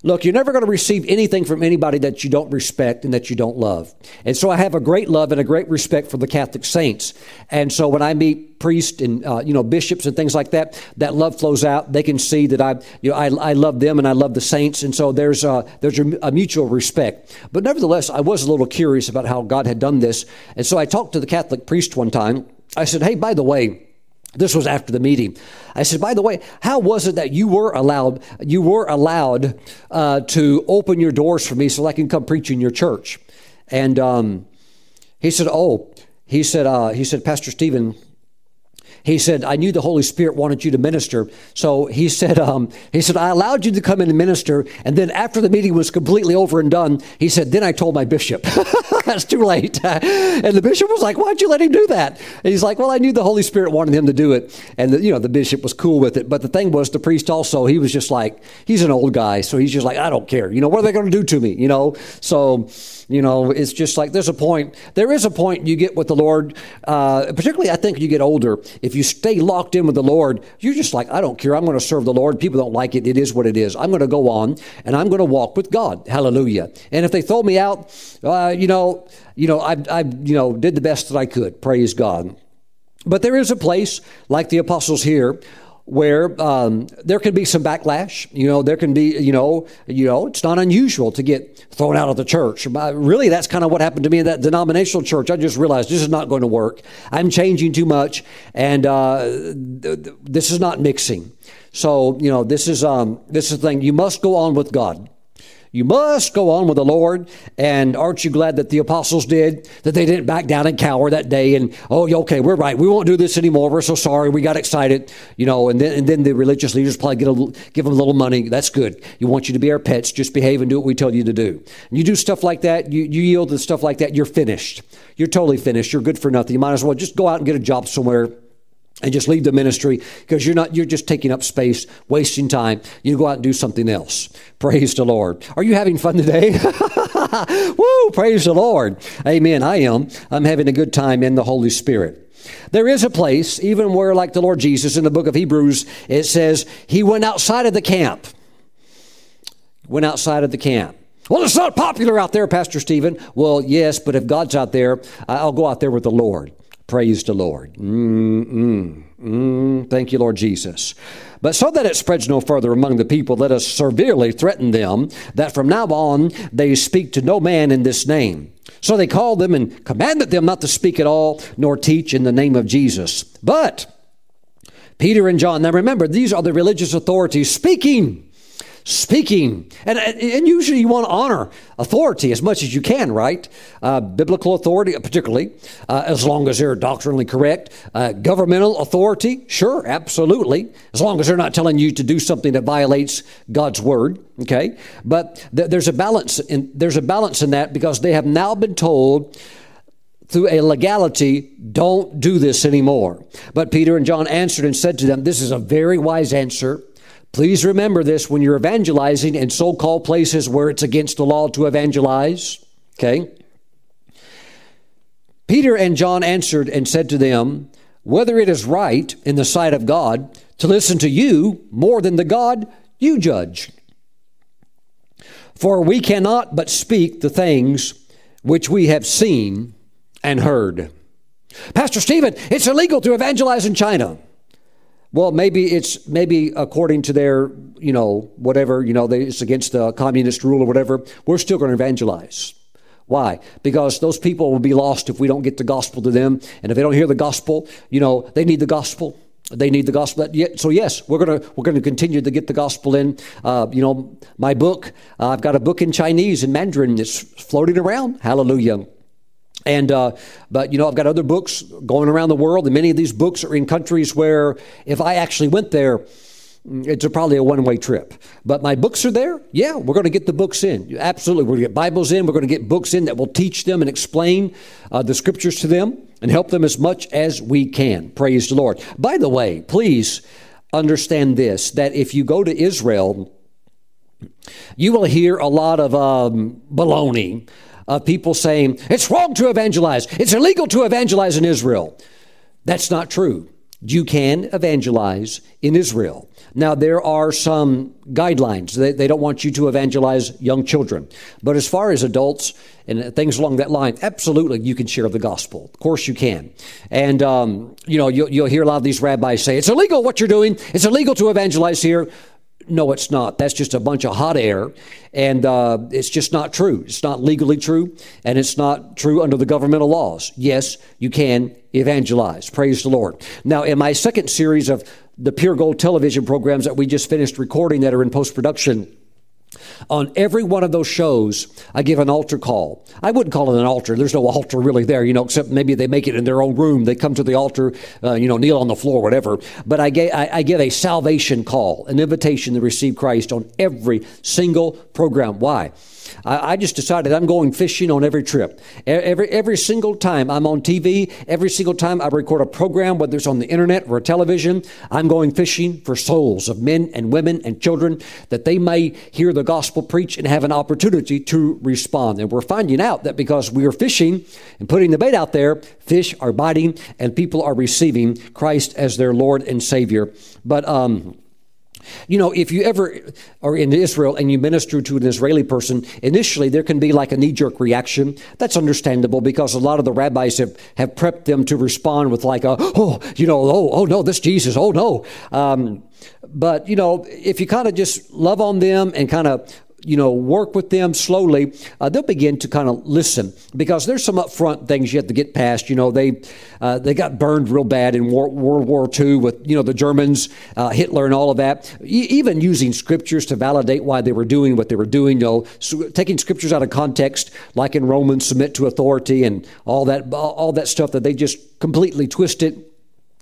Look, you're never going to receive anything from anybody that you don't respect and that you don't love. And so I have a great love and a great respect for the Catholic saints. And so when I meet priests and uh, you know bishops and things like that, that love flows out. They can see that I you know I, I love them and I love the saints. And so there's a, there's a mutual respect. But nevertheless, I was a little curious about how God had done this. And so I talked to the Catholic priest one time. I said, "Hey, by the way." This was after the meeting. I said, by the way, how was it that you were allowed, you were allowed uh, to open your doors for me so I can come preach in your church? And um, he said, oh, he said, uh, he said, Pastor Stephen, he said, I knew the Holy Spirit wanted you to minister. So he said, um, he said, I allowed you to come in and minister. And then after the meeting was completely over and done, he said, then I told my bishop. That's too late. and the bishop was like, why'd you let him do that? And he's like, well, I knew the Holy Spirit wanted him to do it. And, the, you know, the bishop was cool with it. But the thing was, the priest also, he was just like, he's an old guy. So he's just like, I don't care. You know, what are they going to do to me? You know? So, You know, it's just like there's a point. There is a point you get with the Lord, uh, particularly I think you get older. If you stay locked in with the Lord, you're just like, I don't care. I'm going to serve the Lord. People don't like it. It is what it is. I'm going to go on and I'm going to walk with God. Hallelujah. And if they throw me out, uh, you know, you know, I, I, you know, did the best that I could. Praise God. But there is a place like the apostles here where um, there can be some backlash. You know, there can be, you know, you know, it's not unusual to get thrown out of the church. But Really, that's kind of what happened to me in that denominational church. I just realized this is not going to work. I'm changing too much, and uh, this is not mixing. So, you know, this is um, this is the thing. You must go on with God. You must go on with the Lord. And aren't you glad that the apostles did? That they didn't back down and cower that day and, oh, okay, we're right. We won't do this anymore. We're so sorry. We got excited. You know, and then, and then the religious leaders probably get a, give them a little money. That's good. You want you to be our pets. Just behave and do what we tell you to do. And you do stuff like that, you, you yield to stuff like that, you're finished. You're totally finished. You're good for nothing. You might as well just go out and get a job somewhere and just leave the ministry because you're not you're just taking up space wasting time. You go out and do something else. Praise the lord. Are you having fun today? Woo praise the lord. Amen. I am. I'm having a good time in the holy spirit. There is a place even where like the lord jesus in the book of hebrews it says he went outside of the camp. Went outside of the camp. Well, it's not popular out there, Pastor Stephen. Well, yes, but if God's out there, I'll go out there with the Lord. Praise the Lord. Mm-mm. Mm, thank you, Lord Jesus. But so that it spreads no further among the people, let us severely threaten them that from now on they speak to no man in this name. So they called them and commanded them not to speak at all, nor teach in the name of Jesus. But Peter and John, now remember, these are the religious authorities speaking speaking. And, and usually you want to honor authority as much as you can, right? Uh, biblical authority, particularly, uh, as long as they're doctrinally correct. Uh, governmental authority, sure, absolutely, as long as they're not telling you to do something that violates God's word. Okay, but th- there's a balance in there's a balance in that because they have now been told through a legality, don't do this anymore. But Peter and John answered and said to them, This is a very wise answer. Please remember this when you're evangelizing in so called places where it's against the law to evangelize. Okay? Peter and John answered and said to them, Whether it is right in the sight of God to listen to you more than the God you judge. For we cannot but speak the things which we have seen and heard. Pastor Stephen, it's illegal to evangelize in China. Well, maybe it's maybe according to their, you know, whatever, you know, they, it's against the communist rule or whatever. We're still going to evangelize. Why? Because those people will be lost if we don't get the gospel to them. And if they don't hear the gospel, you know, they need the gospel. They need the gospel. So yes, we're gonna we're gonna continue to get the gospel in. Uh, you know, my book. Uh, I've got a book in Chinese and Mandarin. It's floating around. Hallelujah. And, uh, but, you know, I've got other books going around the world, and many of these books are in countries where if I actually went there, it's a, probably a one way trip. But my books are there. Yeah, we're going to get the books in. Absolutely. We're going to get Bibles in. We're going to get books in that will teach them and explain uh, the scriptures to them and help them as much as we can. Praise the Lord. By the way, please understand this that if you go to Israel, you will hear a lot of um, baloney of people saying it's wrong to evangelize, it's illegal to evangelize in Israel. That's not true. You can evangelize in Israel. Now, there are some guidelines. They, they don't want you to evangelize young children. But as far as adults and things along that line, absolutely you can share the gospel. Of course you can. And, um, you know, you'll, you'll hear a lot of these rabbis say, it's illegal what you're doing. It's illegal to evangelize here. No, it's not. That's just a bunch of hot air, and uh, it's just not true. It's not legally true, and it's not true under the governmental laws. Yes, you can evangelize. Praise the Lord. Now, in my second series of the Pure Gold television programs that we just finished recording that are in post production, on every one of those shows, I give an altar call. I wouldn't call it an altar. There's no altar really there, you know, except maybe they make it in their own room. They come to the altar, uh, you know, kneel on the floor, whatever. But I, I, I give a salvation call, an invitation to receive Christ on every single program. Why? I, I, just decided I'm going fishing on every trip. Every, every single time I'm on TV, every single time I record a program, whether it's on the internet or television, I'm going fishing for souls of men and women and children that they may hear the gospel preached and have an opportunity to respond. And we're finding out that because we are fishing and putting the bait out there, fish are biting and people are receiving Christ as their Lord and Savior. But, um, you know, if you ever are in Israel and you minister to an Israeli person, initially there can be like a knee jerk reaction. That's understandable because a lot of the rabbis have, have prepped them to respond with, like, a, oh, you know, oh, oh no, this Jesus, oh no. Um, but, you know, if you kind of just love on them and kind of you know, work with them slowly, uh, they'll begin to kind of listen because there's some upfront things you have to get past. You know, they uh, they got burned real bad in War, World War II with you know the Germans, uh, Hitler, and all of that. E- even using scriptures to validate why they were doing what they were doing. You know, so taking scriptures out of context, like in Romans, submit to authority, and all that all that stuff that they just completely twisted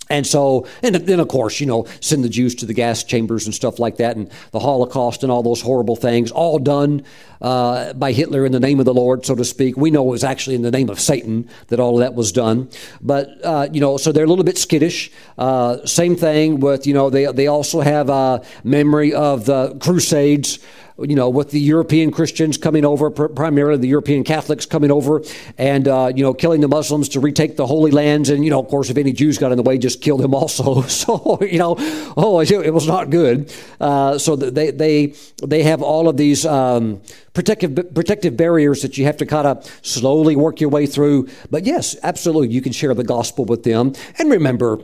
and so, and then of course, you know, send the Jews to the gas chambers and stuff like that, and the Holocaust and all those horrible things, all done uh, by Hitler in the name of the Lord, so to speak. We know it was actually in the name of Satan that all of that was done. But, uh, you know, so they're a little bit skittish. Uh, same thing with, you know, they, they also have a memory of the Crusades you know, with the European Christians coming over, primarily the European Catholics coming over, and uh, you know, killing the Muslims to retake the Holy Lands, and you know, of course, if any Jews got in the way, just kill them also. So you know, oh, it was not good. Uh, so they they they have all of these. Um, protective protective barriers that you have to kind of slowly work your way through. But yes, absolutely, you can share the gospel with them. And remember,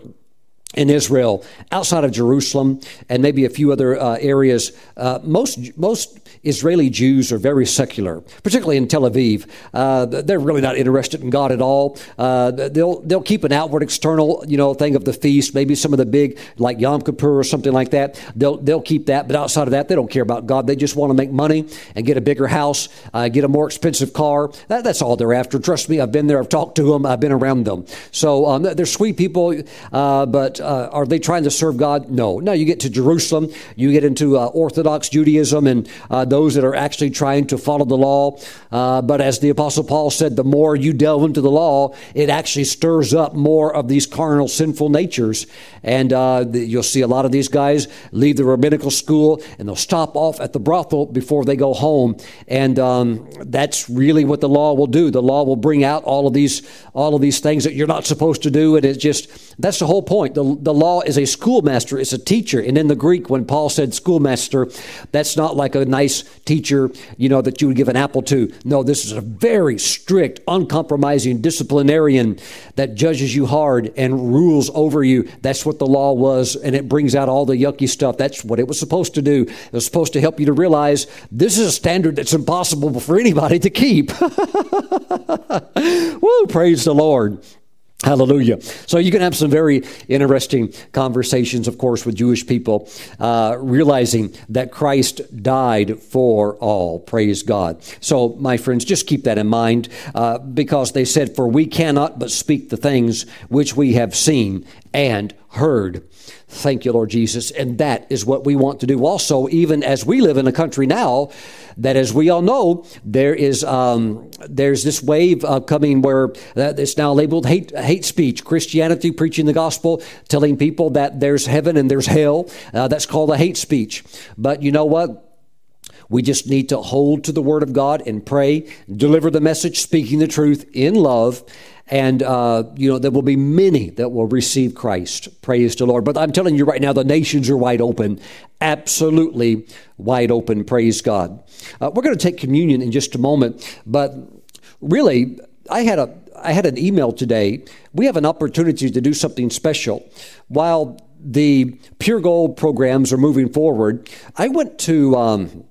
in Israel, outside of Jerusalem, and maybe a few other uh, areas, uh, most most Israeli Jews are very secular, particularly in Tel Aviv. Uh, they're really not interested in God at all. Uh, they'll they'll keep an outward, external, you know, thing of the feast, maybe some of the big like Yom Kippur or something like that. They'll they'll keep that, but outside of that, they don't care about God. They just want to make money and get a bigger house, uh, get a more expensive car. That, that's all they're after. Trust me, I've been there. I've talked to them. I've been around them. So um, they're sweet people, uh, but uh, are they trying to serve God? No. Now you get to Jerusalem, you get into uh, Orthodox Judaism and uh, those that are actually trying to follow the law. Uh, but as the Apostle Paul said, the more you delve into the law, it actually stirs up more of these carnal, sinful natures. And uh, the, you'll see a lot of these guys leave the rabbinical school and they'll stop off at the brothel before they go home. And um, that's really what the law will do. The law will bring out all of these all of these things that you're not supposed to do. And it's just that's the whole point. The, the law is a schoolmaster, it's a teacher. And in the Greek, when Paul said schoolmaster, that's not like a nice teacher, you know, that you would give an apple to. No, this is a very strict, uncompromising disciplinarian that judges you hard and rules over you. That's what the law was, and it brings out all the yucky stuff. That's what it was supposed to do. It was supposed to help you to realize this is a standard that's impossible for anybody to keep. Woo, praise the Lord. Hallelujah. So you can have some very interesting conversations, of course, with Jewish people, uh, realizing that Christ died for all. Praise God. So, my friends, just keep that in mind uh, because they said, For we cannot but speak the things which we have seen and heard. Thank you, Lord Jesus. And that is what we want to do also, even as we live in a country now that, as we all know, there is um, there's this wave uh, coming where uh, it's now labeled hate hate speech, Christianity preaching the gospel, telling people that there's heaven and there's hell. Uh, that's called a hate speech. But you know what? We just need to hold to the Word of God and pray, deliver the message, speaking the truth in love, and uh, you know there will be many that will receive Christ. Praise the Lord. But I'm telling you right now, the nations are wide open, absolutely wide open. Praise God. Uh, we're going to take communion in just a moment, but really, I had a I had an email today. We have an opportunity to do something special while the Pure Gold programs are moving forward. I went to. Um,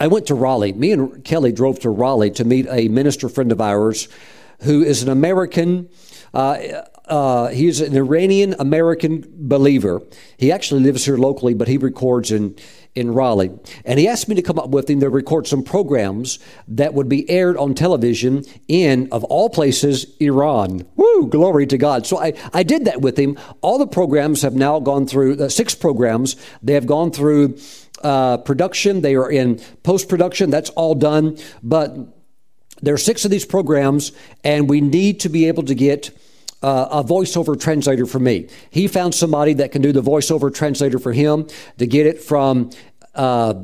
I went to Raleigh. Me and Kelly drove to Raleigh to meet a minister friend of ours who is an American. Uh, uh, he's an Iranian American believer. He actually lives here locally, but he records in in Raleigh. And he asked me to come up with him to record some programs that would be aired on television in, of all places, Iran. Woo, glory to God. So I, I did that with him. All the programs have now gone through, uh, six programs, they have gone through uh, production, they are in post production. That's all done. But there are six of these programs, and we need to be able to get uh, a voiceover translator for me. He found somebody that can do the voiceover translator for him to get it from uh,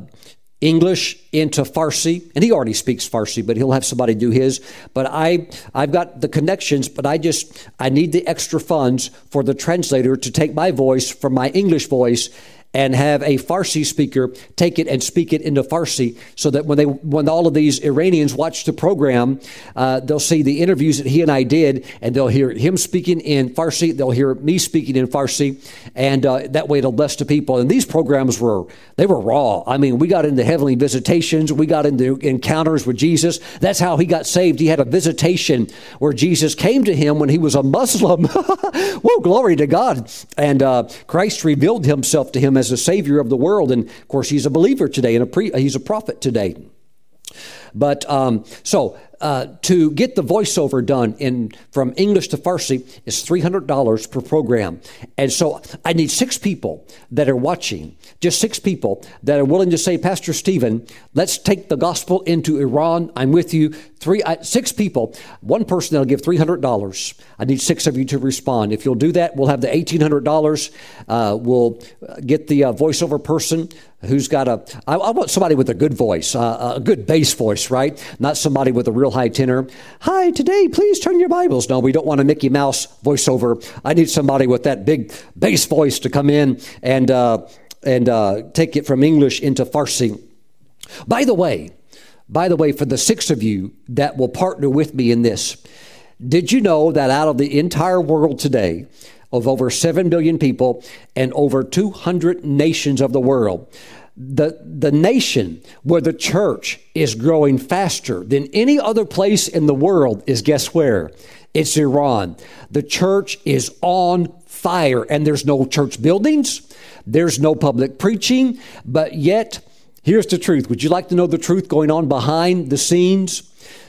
English into Farsi, and he already speaks Farsi, but he'll have somebody do his. But I, I've got the connections, but I just I need the extra funds for the translator to take my voice from my English voice and have a Farsi speaker take it and speak it into Farsi so that when they when all of these Iranians watch the program, uh, they'll see the interviews that he and I did, and they'll hear him speaking in Farsi. They'll hear me speaking in Farsi, and uh, that way it'll bless the people. And these programs were they were raw. I mean, we got into heavenly visitations, we got into encounters with Jesus. That's how he got saved. He had a visitation where Jesus came to him when he was a Muslim. Whoa, glory to God! And uh, Christ revealed himself to him as a savior of the world. And of course, he's a believer today and a pre- he's a prophet today. But um, so uh, to get the voiceover done in from English to Farsi is three hundred dollars per program, and so I need six people that are watching, just six people that are willing to say, Pastor Stephen, let's take the gospel into Iran. I'm with you. Three, uh, six people, one person that'll give three hundred dollars. I need six of you to respond. If you'll do that, we'll have the eighteen hundred dollars. Uh, we'll get the uh, voiceover person who's got a. I, I want somebody with a good voice, uh, a good bass voice, right? Not somebody with a real high tenor. Hi, today, please turn your Bibles. No, we don't want a Mickey Mouse voiceover. I need somebody with that big bass voice to come in and uh, and uh, take it from English into Farsi. By the way, by the way, for the six of you that will partner with me in this, did you know that out of the entire world today, of over 7 billion people and over 200 nations of the world. The, the nation where the church is growing faster than any other place in the world is guess where? It's Iran. The church is on fire, and there's no church buildings, there's no public preaching, but yet, here's the truth. Would you like to know the truth going on behind the scenes?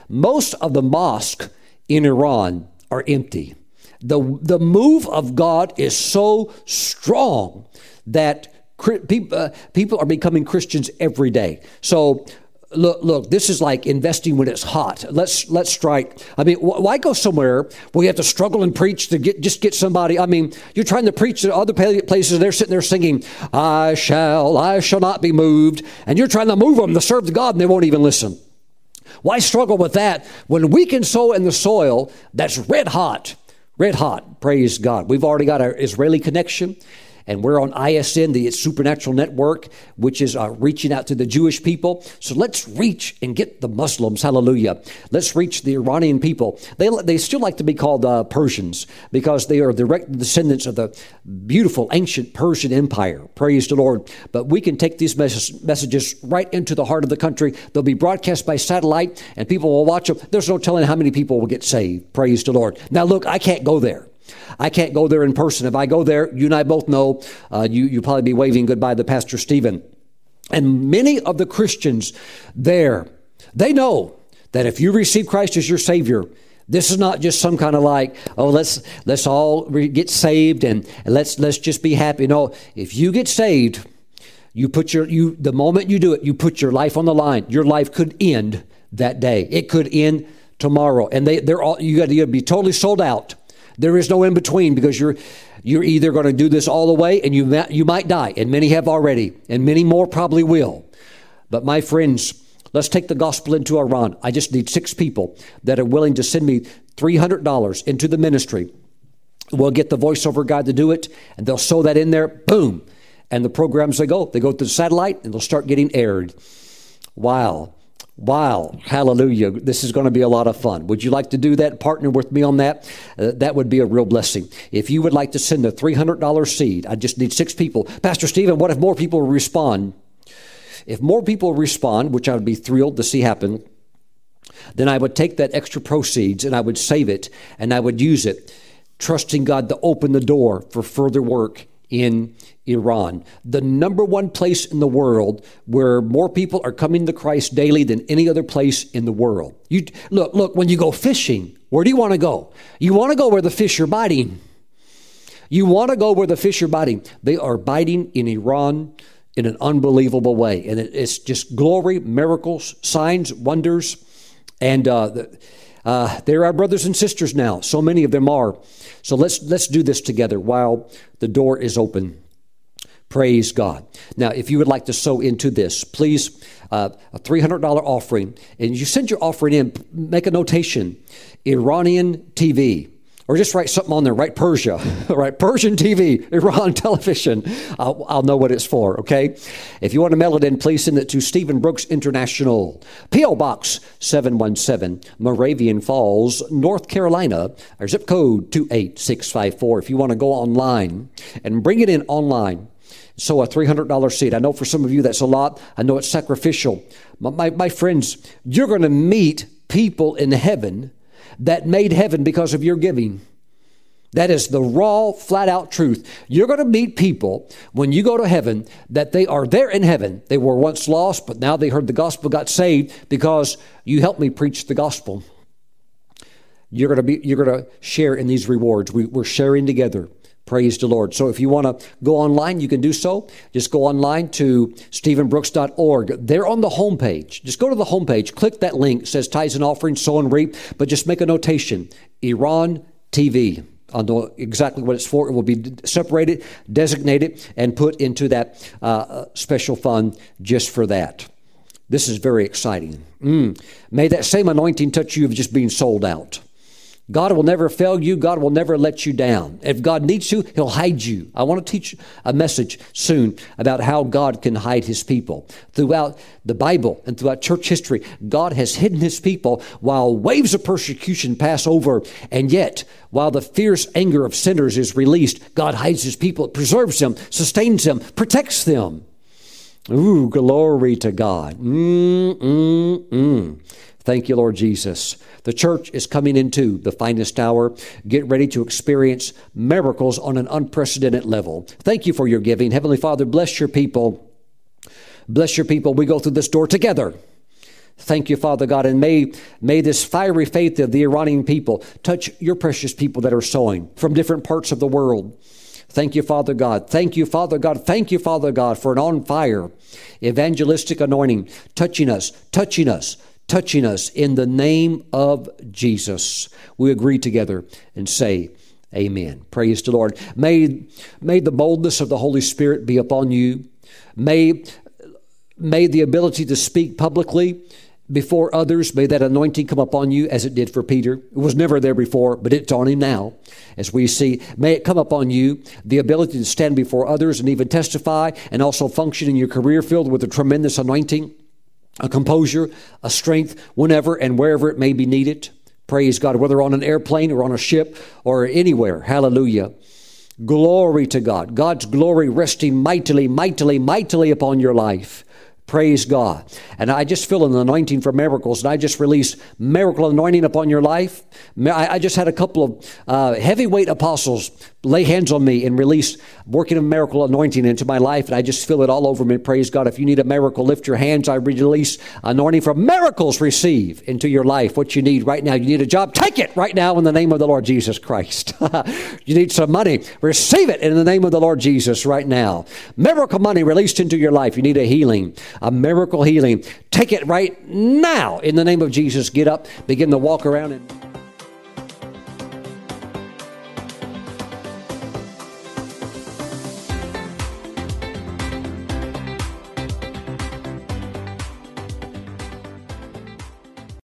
Most of the mosques in Iran are empty. The, the move of God is so strong that uh, people are becoming Christians every day. So, look, look, this is like investing when it's hot. Let's let's strike. I mean, why go somewhere where you have to struggle and preach to get just get somebody? I mean, you're trying to preach to other places. And they're sitting there singing, "I shall, I shall not be moved," and you're trying to move them to serve God, and they won't even listen. Why struggle with that when we can sow in the soil that's red hot? Red hot, praise God. We've already got our Israeli connection and we're on ISN, the Supernatural Network, which is uh, reaching out to the Jewish people. So let's reach and get the Muslims. Hallelujah. Let's reach the Iranian people. They, they still like to be called uh, Persians because they are direct descendants of the beautiful ancient Persian Empire. Praise the Lord. But we can take these mes- messages right into the heart of the country. They'll be broadcast by satellite and people will watch them. There's no telling how many people will get saved. Praise the Lord. Now, look, I can't go there. I can't go there in person. If I go there, you and I both know uh, you, you'll probably be waving goodbye to Pastor Stephen. And many of the Christians there, they know that if you receive Christ as your Savior, this is not just some kind of like, oh, let's let's all get saved and, and let's let's just be happy. No, if you get saved, you put your you the moment you do it, you put your life on the line. Your life could end that day. It could end tomorrow, and they they're all you got to be totally sold out there is no in between because you're you're either going to do this all the way and you you might die, and many have already, and many more probably will. But my friends, let's take the gospel into Iran. I just need six people that are willing to send me three hundred dollars into the ministry. We'll get the voiceover guy to do it, and they'll sew that in there. Boom, and the programs they go, they go to the satellite, and they'll start getting aired. Wow. Wow, hallelujah. This is going to be a lot of fun. Would you like to do that? Partner with me on that? Uh, that would be a real blessing. If you would like to send a $300 seed, I just need six people. Pastor Stephen, what if more people respond? If more people respond, which I would be thrilled to see happen, then I would take that extra proceeds and I would save it and I would use it, trusting God to open the door for further work in Iran, the number one place in the world where more people are coming to Christ daily than any other place in the world. You look, look, when you go fishing, where do you want to go? You want to go where the fish are biting. You want to go where the fish are biting. They are biting in Iran in an unbelievable way. And it, it's just glory, miracles, signs, wonders. And uh, uh, they're our brothers and sisters now. So many of them are. So let's, let's do this together while the door is open. Praise God. Now, if you would like to sow into this, please, uh, a $300 offering, and you send your offering in, make a notation Iranian TV or just write something on there, write Persia, write Persian TV, Iran television. I'll, I'll, know what it's for, okay? If you want to mail it in, please send it to Stephen Brooks International, P.O. Box 717, Moravian Falls, North Carolina, our zip code 28654. If you want to go online and bring it in online, so a $300 seed. I know for some of you that's a lot. I know it's sacrificial. My, my, my friends, you're going to meet people in heaven that made heaven because of your giving. That is the raw, flat out truth. You're going to meet people when you go to heaven that they are there in heaven. They were once lost, but now they heard the gospel, got saved because you helped me preach the gospel. You're going to be, you're going to share in these rewards. We, we're sharing together. Praise the Lord. So if you want to go online, you can do so. Just go online to stephenbrooks.org. They're on the homepage. Just go to the homepage, click that link. It says tithes and offerings, sow and reap, but just make a notation Iran TV. I'll know exactly what it's for. It will be separated, designated, and put into that uh, special fund just for that. This is very exciting. Mm. May that same anointing touch you of just being sold out. God will never fail you. God will never let you down. If God needs you, He'll hide you. I want to teach a message soon about how God can hide His people. Throughout the Bible and throughout church history, God has hidden His people while waves of persecution pass over. And yet, while the fierce anger of sinners is released, God hides His people, preserves them, sustains them, protects them. Ooh, glory to God. Mm, mm, mm. Thank you, Lord Jesus. The church is coming into the finest hour. Get ready to experience miracles on an unprecedented level. Thank you for your giving. Heavenly Father, bless your people. Bless your people. We go through this door together. Thank you, Father God, and may, may this fiery faith of the Iranian people touch your precious people that are sowing from different parts of the world. Thank you, Father God. Thank you, Father God. Thank you, Father God, for an on fire evangelistic anointing touching us, touching us, touching us in the name of Jesus. We agree together and say, Amen. Praise the Lord. May, may the boldness of the Holy Spirit be upon you. May, may the ability to speak publicly before others, may that anointing come upon you as it did for Peter. It was never there before, but it's on him now. As we see, may it come upon you the ability to stand before others and even testify and also function in your career field with a tremendous anointing a composure, a strength, whenever and wherever it may be needed. Praise God, whether on an airplane or on a ship or anywhere. Hallelujah. Glory to God. God's glory resting mightily, mightily, mightily upon your life. Praise God. And I just feel an anointing for miracles, and I just release miracle anointing upon your life. I just had a couple of uh, heavyweight apostles lay hands on me and release working of miracle anointing into my life, and I just feel it all over me. Praise God. If you need a miracle, lift your hands. I release anointing for miracles. Receive into your life what you need right now. You need a job, take it right now in the name of the Lord Jesus Christ. you need some money, receive it in the name of the Lord Jesus right now. Miracle money released into your life. You need a healing a miracle healing. Take it right now in the name of Jesus. Get up, begin to walk around and